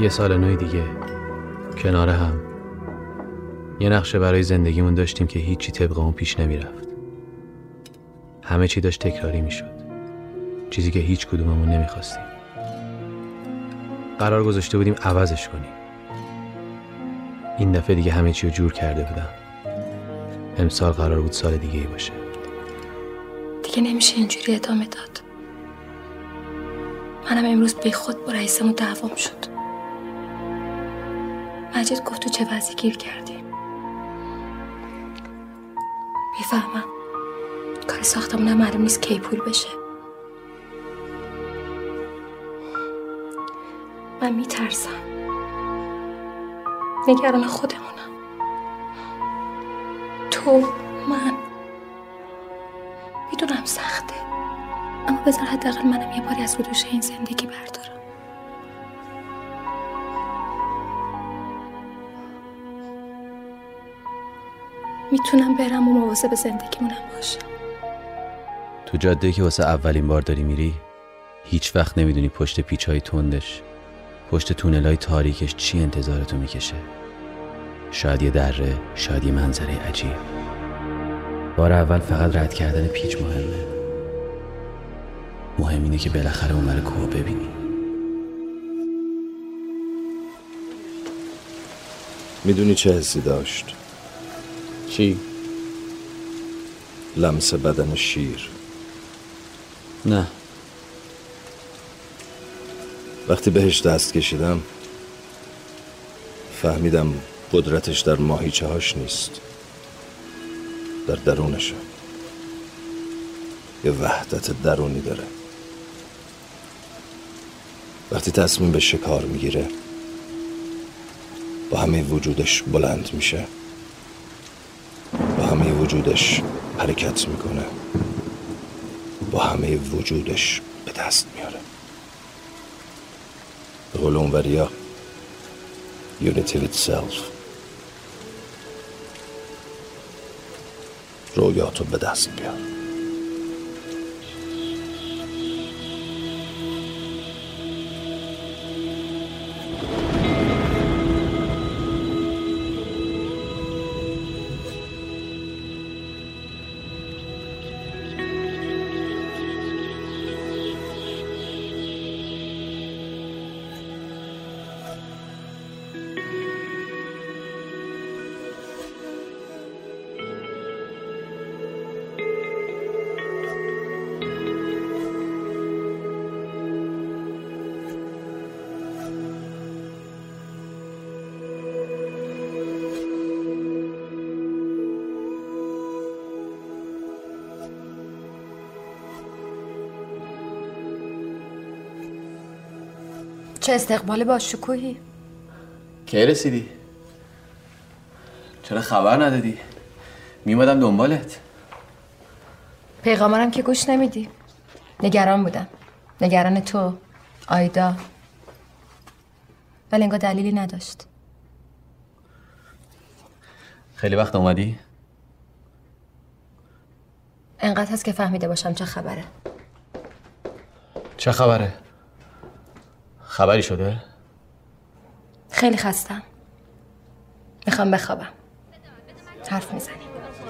یه سال نوی دیگه. کنار هم. یه نقشه برای زندگیمون داشتیم که هیچی طبق اون پیش نمی‌رفت. همه چی داشت تکراری می‌شد. چیزی که هیچ کدوممون نمی‌خواستیم. قرار گذاشته بودیم عوضش کنیم. این دفعه دیگه همه چی رو جور کرده بودم. امسال قرار بود سال دیگه ای باشه. دیگه نمیشه اینجوری ادامه داد. منم امروز به خود با رئیسمون دعوام شد. مجید گفت تو چه وضعی گیر کردیم می‌فهمم. کار ساختمونم معلوم نیست کی پول بشه. من میترسم. نگران خودمونم. تو من. می‌دونم سخته. اما بذار حداقل منم یه باری از رو این زندگی بردارم. می‌تونم برم و مواظب زندگیمونم باشم. تو جاده که واسه اولین بار داری میری هیچ وقت نمی‌دونی پشت پیچ های تندش پشت تونل های تاریکش چی انتظارتو می‌کشه. شاید یه دره شاید یه منظره عجیب. بار اول فقط رد کردن پیچ مهمه. مهم اینه که بالاخره اون کوه ببینی. می‌دونی چه حسی داشت؟ چی؟ لمس بدن شیر. نه. وقتی بهش دست کشیدم فهمیدم قدرتش در ماهیچه هاش نیست. در درونشه. یه وحدت درونی داره. وقتی تصمیم به شکار می‌گیره با همه وجودش بلند میشه. وجودش حرکت می‌کنه. با همه وجودش به دست میاره. به قول اونوریا Unity itself رویاتو به دست بیار. چه استقبال با شکوهی کی رسیدی؟ چرا خبر ندادی؟ میمادم دنبالت پیغامارم که گوش نمیدی نگران بودم نگران تو آیدا ولی انگار دلیلی نداشت خیلی وقت اومدی؟ انقدر هست که فهمیده باشم چه خبره چه خبره؟ خبری شده؟ خیلی خستم. می‌خوام بخوابم. حرف می‌زنیم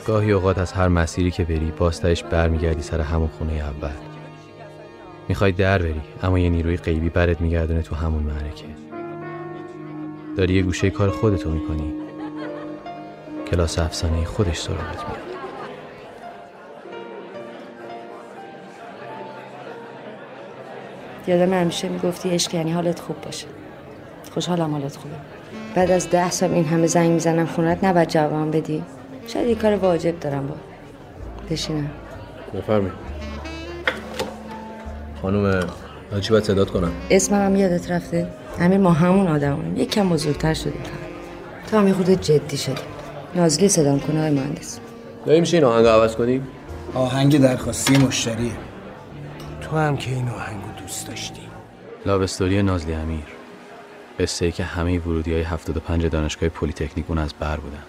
گاهی اوقات از هر مسیری که بری باستش برمیگردی سر همون خونه اول. می‌خوای در بری اما یه نیروی غیبی برت میگردونه تو همون معرکه. داری یه گوشه کار خودتو می‌کنی. کلاس افسانه خودش سراغت میاد. یادم همیشه می‌گفتی عشق یعنی حالت خوب باشه. خوشحالم حالت خوبه. بعد از ده سال این همه زنگ می‌زنم خونت نباید جوابم بدی. شاید یه کار واجب دارم با. بشینم. بفرمی خانم چی باید صدات کنم. اسمم هم یادت رفته؟ امیر ما همون آدمونیم. یک کم بزرگتر شدیم فقط. تو هم خود جدی شدیم نازلی صدام کنه های مهندس. دایی میشه این آهنگ عوض کنیم آهنگ درخواستی مشتریه. تو هم که این آهنگو دوست داشتی؟ love story نازلی امیر. قصه ای که همه ورودی های 75 دانشگاه پلی‌تکنیک اون از بر بودن.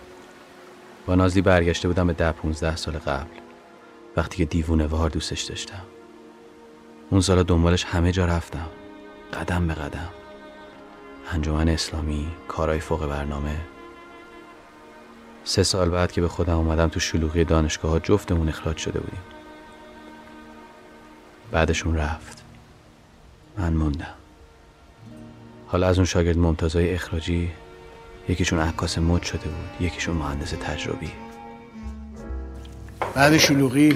با نازلی برگشته بودم به ده 15 سال قبل. وقتی که دیوونه وار دوستش داشتم. اون سالا دنبالش همه جا رفتم. قدم به قدم. انجمن اسلامی کارهای فوق برنامه. سه سال بعد که به خودم اومدم تو شلوغی دانشگاه ها جفتمون اخراج شده بودیم. بعدشون رفت. من موندم. حالا از اون شاگرد ممتازای اخراجی یکیشون عکاس مد شده بود یکیشون مهندس تجربی. بعد شلوغی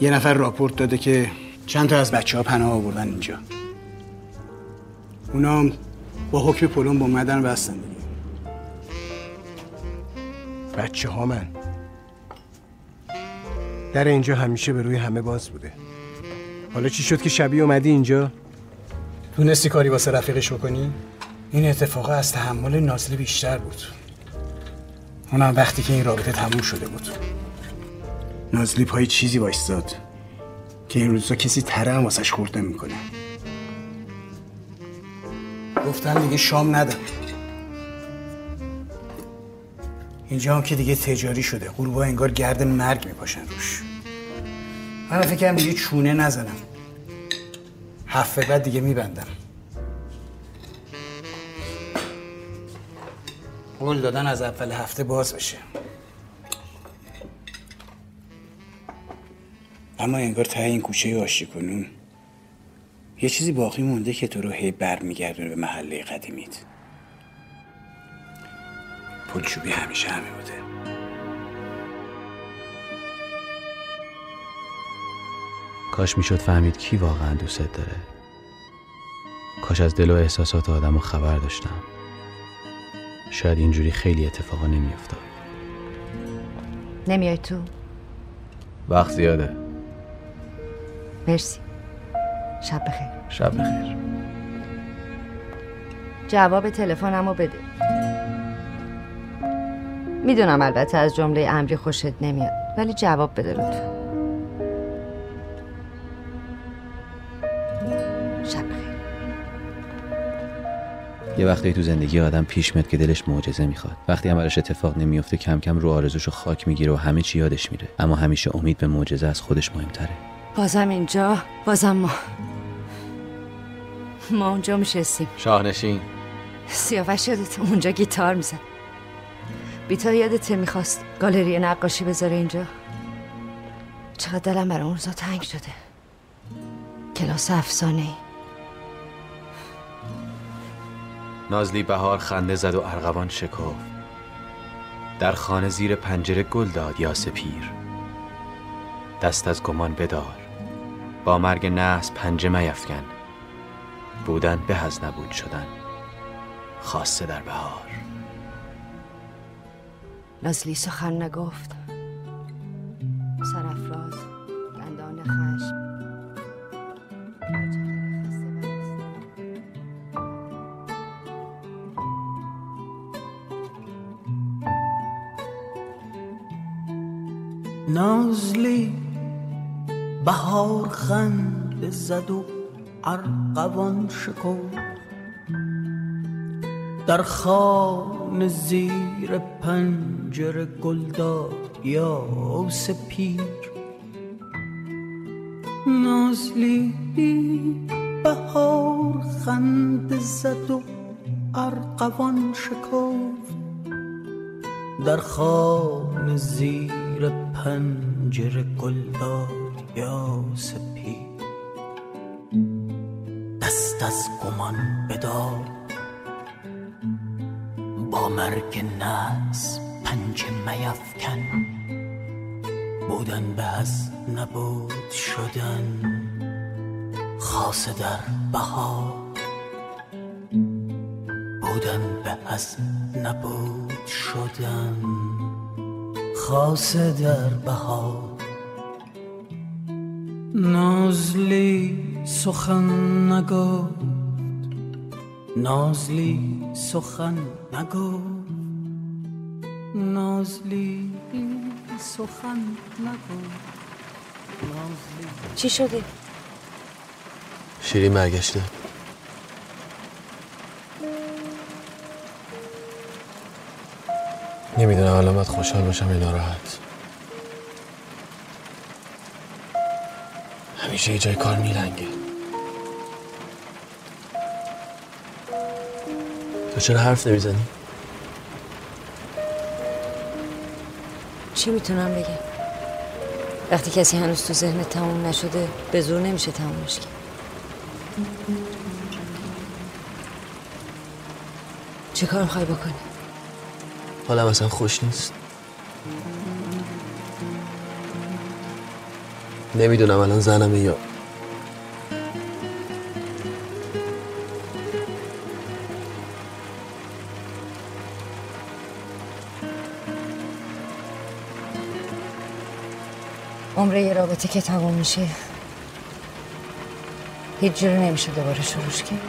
یه نفر راپورت داده که چند تا از بچه ها پناه آوردن اینجا. اونا هم با حکم پلون با اومدن بستن. دیگه بچه ها من. در اینجا همیشه به روی همه باز بوده. حالا چی شد که شبیه اومدی اینجا؟ تونستی کاری واسه رفیقش بکنی؟ این اتفاق از تحمل نازلی بیشتر بود. اونم وقتی که این رابطه تموم شده بود. نازلی پای چیزی وایستاد که این روزا کسی تره هم واسش خورد نمی‌کنه. گفتن دیگه شام ندم اینجا هم که دیگه تجاری شده. غروبا انگار گرد مرگ میپاشن روش. من فکرم دیگه چونه نزنم. هفته بعد دیگه میبندم. قول دادن از اول هفته باز بشه. اما انگار ته این کوچه آشی کنون. یه چیزی باقی مونده که تو رو هی بر میگردونه به محله قدیمیت. پلچوبی همیشه همه بوده. کاش می‌شد فهمید کی واقعا دوست داره. کاش از دل و احساسات آدم خبر داشتم. شاید اینجوری خیلی اتفاقا نمیافتاد. نمیای تو؟ وقت زیاده. مرسی. شب بخیر. شب بخیر. جواب تلفنمو بده. می‌دونم البته از جمله امری خوشت نمیاد ولی جواب بده لطفا. یه وقتی تو زندگی آدم پیش میاد که دلش معجزه می‌خواد. وقتی هم براش اتفاق نمیفته کم کم رو آرزوشو خاک می‌گیره و همه چی یادش میره. اما همیشه امید به معجزه از خودش مهمتره. بازم اینجا بازم ما. ما اونجا میشستیم. شاهنشین. سیاوش یادت اونجا گیتار میزن بیتا یادت می‌خواست گالری نقاشی بذاره اینجا. چقدر دلم برای اون روزا تنگ شده. کلاس افسانه ای نازلی بهار خنده زد و ارغوان شکفت. در خانه زیر پنجره گل داد یا سپیر. دست از گمان بدار. با مرگ نحس پنجه میفکن. بودن به از نبود شدن. خاصه در بهار. نازلی سخن نگفت. سرافراز بهار خنده زد و ارغوان شکو در خانه زیر پنجره گلداد یا سپیر نازلی بهار خنده زد و ارغوان شکفت در خان زیر پنجره گلداد یا سپی دست از گمان بدار. با مرگ نس پنج میفکن بودن به از نبود شدن. خاصه در بهار. بودن به از نبود شدن. خاصه در بهار. نازلی سخن نگفت. نازلی سخن نگفت. نازلی سخن نگفت. چی شده؟ شیرین برگشته. نمی‌دونم الان باید خوشحال باشم یا ناراحت. همیشه یه جای کار میلنگه تو چرا حرف نمی‌زنی؟ چی می‌تونم بگم؟ وقتی کسی هنوز تو ذهن تموم نشده به زور نمیشه تمومش کرد چه کار می‌خوای بکنی؟ حالم اصلا خوش نیست نمی‌دونم الان زنمه یا عمره یه رابطه که تموم میشه هیچ جوری نمیشه دوباره شروعش کرد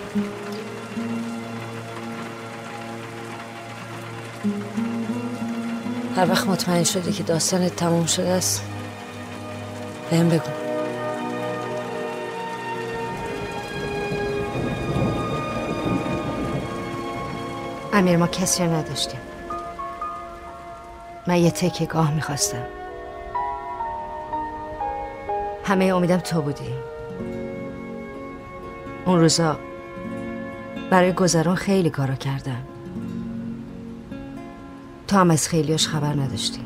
هر وقت مطمئن شدی که داستانت تموم شده است بهم بگو. امیر ما کسی رو نداشتیم. من یه تکه گاه می‌خواستم. همه امیدم تو بودی. اون روزا برای گذران خیلی کارا کردم. تو هم از خیلیاش خبر نداشتی.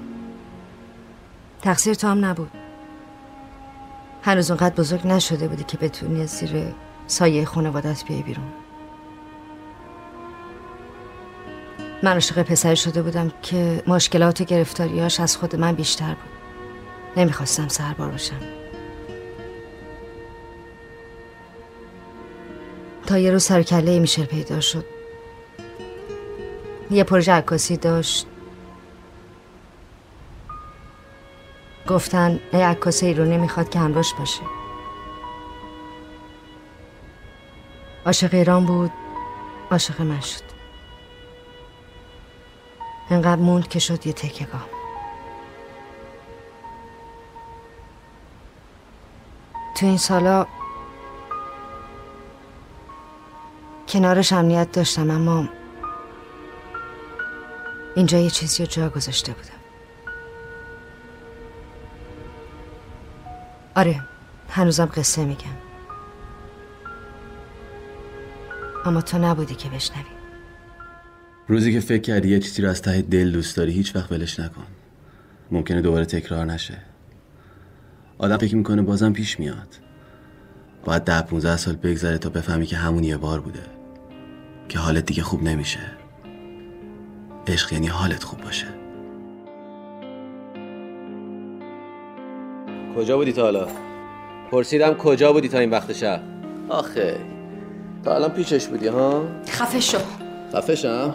تقصیر تو هم نبود. هنوز اونقدر بزرگ نشده بودی که بتونی زیر سایه خانوادت بیای بیرون. من عاشق پسری شده بودم که مشکلات و گرفتاریاش از خود من بیشتر بود. نمی‌خواستم سربار باشم. تا یه روز سر کله میشل پیدا شد. یه پروژه عکاسی داشت. گفتن ای عکاس ایرانی می‌خواد که همراش باشه. عاشق ایران بود عاشق من شد. انقدر موند که شد یه تکگاه تو این سالا کنارش امنیت داشتم اما اینجا یه چیزی رو جا گذاشته بودم. آره هنوزم قصه میگم. اما تو نبودی که بشنوی. روزی که فکر کردی یه چیزی رو از ته دل دوست داری هیچ وقت ولش نکن. ممکنه دوباره تکرار نشه. آدم فکر می‌کنه بازم پیش میاد. باید ده 15 سال بگذره تا بفهمی که همون یه بار بوده. که حالت دیگه خوب نمیشه. عشق یعنی حالت خوب باشه. کجا بودی تا حالا؟ پرسیدم کجا بودی تا این وقت شب؟ آخه تا الان پیشش بودی ها؟ خفه شو خفه شم؟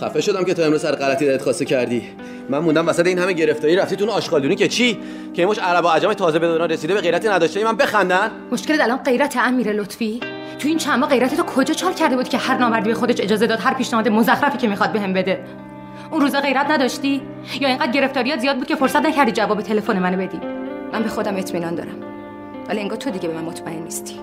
خفه شدم که تو امروز سر غلطی دلت خواسته کردی من موندم وسط این همه گرفتاری رفتی تو اون آشغالدونی که چی که مش عرب و عجم تازه به دوران رسیده به غیرتی نداشته من بخندن مشکل الان غیرت امیر لطفی تو این چند غیرت تو کجا چال کرده بود که هر نامردی به خودش اجازه داد هر پیشنهاد مزخرفی که می‌خواد بهم بده اون روزا غیرت نداشتی یا اینقدر گرفتاریات زیاد بود که فرصت نکردی جواب تلفن منو بدی من به خودم اطمینان دارم. ولی انگار تو دیگه به من مطمئن نیستی.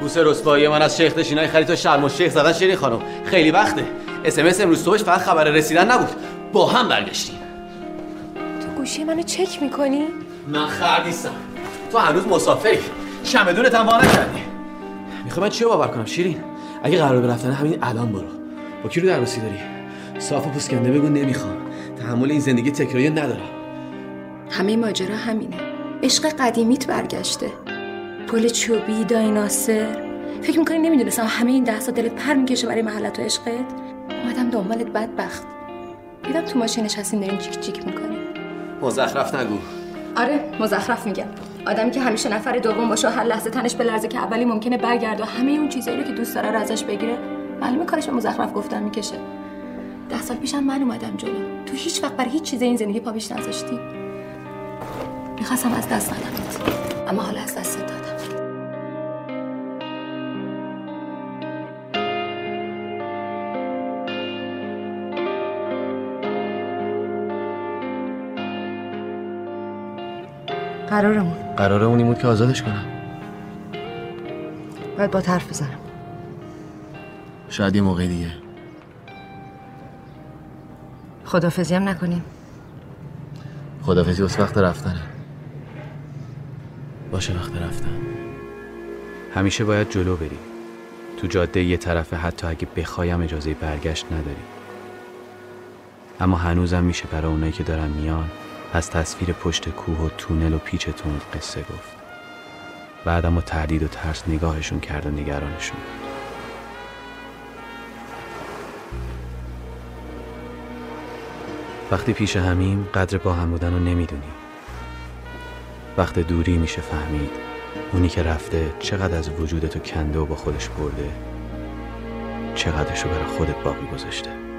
بوس رسوایی من از شیخ دشینای خرید شرم و شیخ زدن شیرین خانم. خیلی وقته. اس ام اس امروز صبحش فقط خبر رسیدن نبود. با هم برگشتیم. تو گوشی منو چک می‌کنی؟ من خر نیستم. تو هنوز مسافری. چمدونت هم وا نکردی می‌خوای من چی باور کنم شیرین؟ اگه قرار به رفتن همین الان برو. با کی رو درباسی داری؟ صاف و پوسکنده بگو نمی‌خوام. تحمل این زندگی تکراری ندارم. همه ماجرا همینه. عشق قدیمیت برگشته. پل چوبی دایناسر فکر می‌کنی نمی‌دونستم همه این ده سال دلت پر می‌کشه برای محلت و عشقت؟ اومدم دنبالت بدبخت. دیدم تو ماشین نشستین دارین چیک چیک می‌کنی مزخرف نگو. آره مزخرف میگم. آدمی که همیشه نفر دوم باشه و هر لحظه تنش به لرزه که اولی ممکنه برگرده و همه اون چیزایی رو که دوست داره رو ازش بگیره معلومه کارش به مزخرف گفتن می‌کشه. ده سال پیشم من اومدم جلو. تو هیچ وقت برای هیچ چیز این زندگی پا پیش نذاشتی. می‌خواستم از دست ندمت اما حالا از دست دادم. قرارمون. قراره اونی بود که آزادش کنم. باید با حرف بزنم. شاید یه موقع دیگه. خدافزی هم نکنیم. خدافزی واسه وقت رفتنه. باشه وقت رفتن. همیشه باید جلو بری. تو جاده یه طرفه حتی اگه بخوایم اجازه برگشت نداری. اما هنوزم میشه برای اونایی که دارن میان از تصویر پشت کوه و تونل و پیچ تند قصه گفت. بعد اما تردید و ترس نگاهشون کرد و نگرانشون وقتی پیش همیم قدر با هم بودن رو نمی‌دونی. وقت دوری میشه فهمید اونی که رفته چقدر از وجودتو کنده و با خودش برده چقدرشو برای خودت باقی گذاشته.